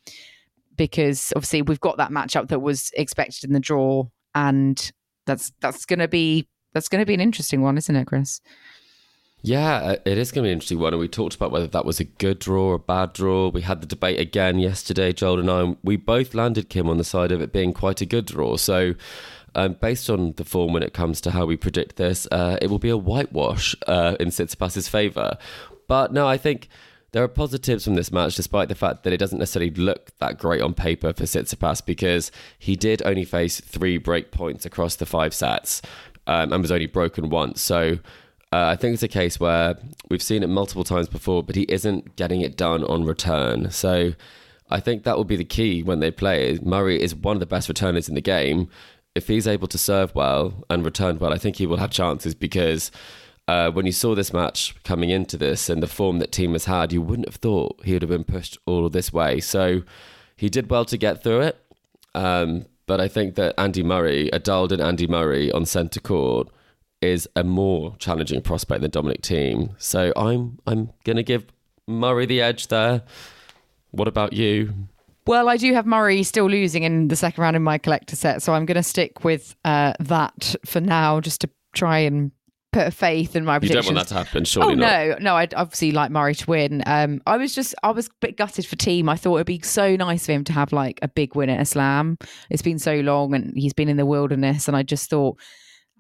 because obviously we've got that matchup that was expected in the draw, and that's that's going to be that's going to be an interesting one, isn't it, Chris? Yeah, uh, it is going to be an interesting one. And we talked about whether that was a good draw or a bad draw. We had the debate again yesterday, Joel and I. We both landed Kim on the side of it being quite a good draw. So, um, based on the form when it comes to how we predict this, uh, it will be a whitewash uh, in Tsitsipas's favour. But no, I think there are positives from this match, despite the fact that it doesn't necessarily look that great on paper for Tsitsipas, because he did only face three break points across the five sets um, and was only broken once. So uh, I think it's a case where we've seen it multiple times before, but he isn't getting it done on return. So I think that will be the key when they play. Murray is one of the best returners in the game. If he's able to serve well and return well, I think he will have chances because uh, when you saw this match coming into this and the form that Thiem has had, you wouldn't have thought he would have been pushed all this way. So he did well to get through it. Um, but I think that Andy Murray, a dulled in Andy Murray on centre court, is a more challenging prospect than Dominic Thiem. So I'm I'm going to give Murray the edge there. What about you? Well, I do have Murray still losing in the second round in my collector set, so I'm going to stick with uh, that for now, just to try and put a faith in my predictions. You don't want that to happen, surely oh not. no, no! I'd obviously like Murray to win. Um, I was just, I was a bit gutted for Team. I thought it'd be so nice for him to have like a big win at a slam. It's been so long, and he's been in the wilderness, and I just thought,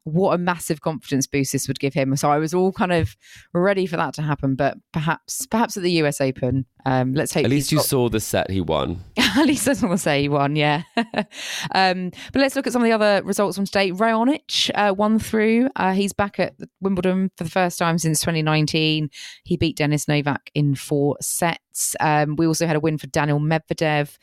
what a massive confidence boost this would give him. So I was all kind of ready for that to happen, but perhaps, perhaps at the US Open. Um, let's hope. At least you got- saw the set he won. At least I going to say he won, yeah. um, but let's look at some of the other results from today. Raonic uh, won through. Uh, he's back at Wimbledon for the first time since 2019. He beat Dennis Novak in four sets. Um, we also had a win for Daniil Medvedev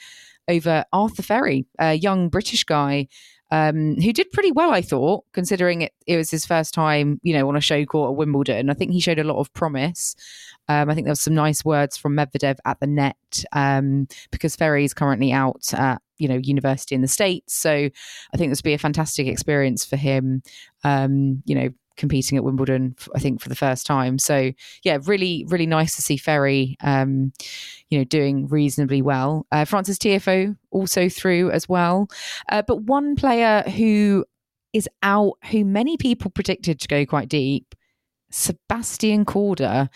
over Arthur Fery, a young British guy. Um, who did pretty well, I thought, considering it, it was his first time, you know, on a show court at Wimbledon. I think he showed a lot of promise. Um, I think there was some nice words from Medvedev at the net um, because Fery is currently out at you know university in the states. So I think this would be a fantastic experience for him. Um, you know, competing at Wimbledon, I think for the first time. So yeah, really, really nice to see Fery. Um, you know, doing reasonably well. Uh, Frances Tiafoe also through as well, uh, but one player who is out, who many people predicted to go quite deep, Sebastian Korda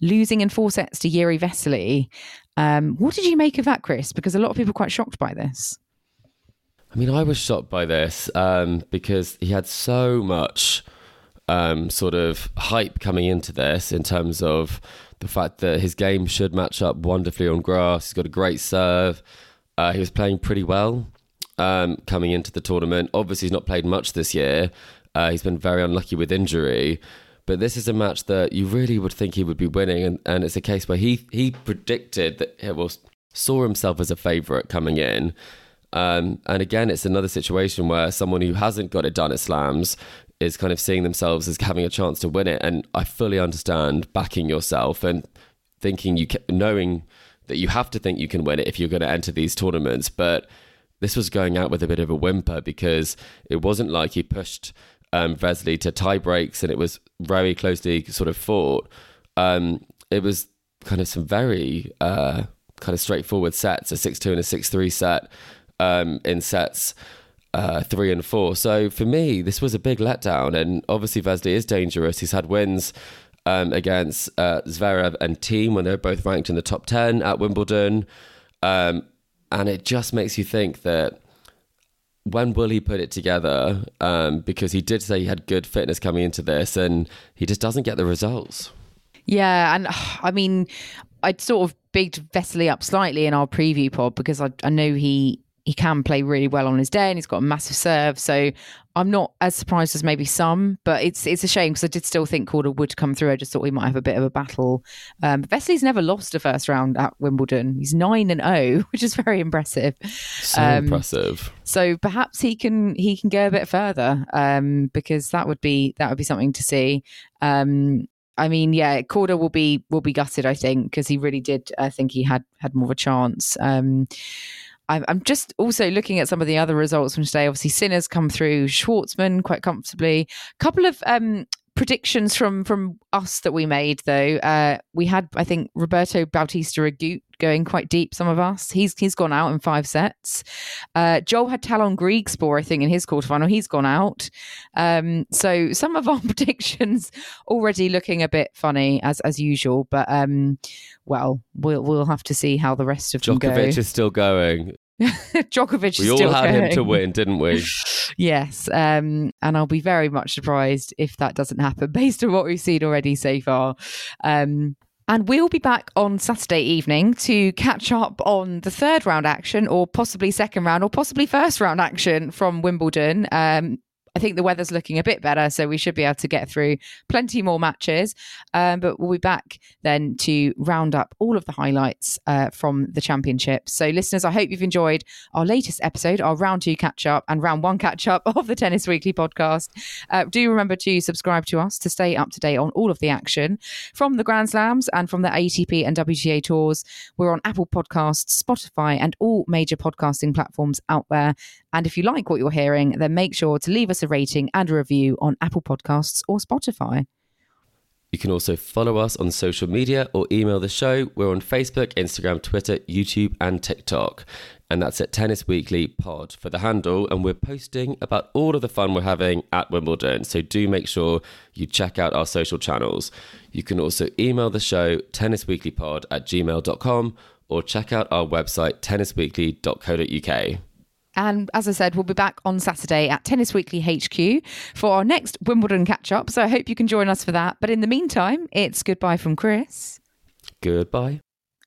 losing in four sets to Jiri Vesely. Um, what did you make of that, Chris? Because a lot of people are quite shocked by this. I mean, I was shocked by this um, because he had so much um, sort of hype coming into this in terms of the fact that his game should match up wonderfully on grass. He's got a great serve. Uh, he was playing pretty well um, coming into the tournament. Obviously, he's not played much this year. Uh, he's been very unlucky with injury. But this is a match that you really would think he would be winning, and, and it's a case where he he predicted that well, saw himself as a favourite coming in. Um, and again, it's another situation where someone who hasn't got it done at slams is kind of seeing themselves as having a chance to win it. And I fully understand backing yourself and thinking you can, knowing that you have to think you can win it if you're going to enter these tournaments. But this was going out with a bit of a whimper because it wasn't like he pushed um, Vesely to tie breaks and it was very closely sort of fought. Um, it was kind of some very uh, kind of straightforward sets, a 6 2 and a 6 3 set um, in sets uh, three and four. So for me, this was a big letdown. And obviously, Vesely is dangerous. He's had wins um, against uh, Zverev and Thiem when they're both ranked in the top 10 at Wimbledon. Um, and it just makes you think that when will he put it together? Um, because he did say he had good fitness coming into this, and he just doesn't get the results. Yeah, and I mean, I'd sort of bigged Vesely up slightly in our preview pod because I, I know he he can play really well on his day and he's got a massive serve. So I'm not as surprised as maybe some, but it's it's a shame because I did still think Korda would come through. I just thought we might have a bit of a battle. Um, but Vesely's never lost a first round at Wimbledon. He's nine and zero, which is very impressive. So Um, impressive. So perhaps he can he can go a bit further um, because that would be that would be something to see. Um, I mean, yeah, Korda will be will be gutted, I think, because he really did. I think he had had more of a chance. Um, I'm, just also looking at some of the other results from today. Obviously, Sinners come through Schwartzman quite comfortably. A couple of um, predictions from from us that we made though. Uh, we had, I think, Roberto Bautista Agut going quite deep. Some of us, he's he's gone out in five sets. Uh, Joel had Tallon Griekspoor, I think, in his quarterfinal. He's gone out. Um, so some of our predictions already looking a bit funny as as usual. But um, well, we'll we'll have to see how the rest of them go. Djokovic is still going. Djokovic We all had him to win, didn't we? Yes, um, and I'll be very much surprised if that doesn't happen based on what we've seen already so far. Um, And we'll be back on Saturday evening to catch up on the third round action, or possibly second round, or possibly first round action from Wimbledon. Um, I think the weather's looking a bit better, so we should be able to get through plenty more matches. Um, but we'll be back then to round up all of the highlights uh, from the championship. So, listeners, I hope you've enjoyed our latest episode, our round two catch up and round one catch up of the Tennis Weekly podcast. Uh, do remember to subscribe to us to stay up to date on all of the action from the Grand Slams and from the ATP and WTA tours. We're on Apple Podcasts, Spotify, and all major podcasting platforms out there. And if you like what you're hearing, then make sure to leave us a rating and a review on Apple Podcasts or Spotify. You can also follow us on social media or email the show. We're on Facebook, Instagram, Twitter, YouTube, and TikTok. And that's at Tennis Weekly Pod for the handle. And we're posting about all of the fun we're having at Wimbledon. So do make sure you check out our social channels. You can also email the show, tennisweeklypod at gmail.com, or check out our website, tennisweekly.co.uk. And as I said, we'll be back on Saturday at Tennis Weekly HQ for our next Wimbledon catch up. So I hope you can join us for that. But in the meantime, it's goodbye from Chris. Goodbye.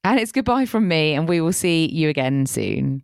And it's goodbye from me. And we will see you again soon.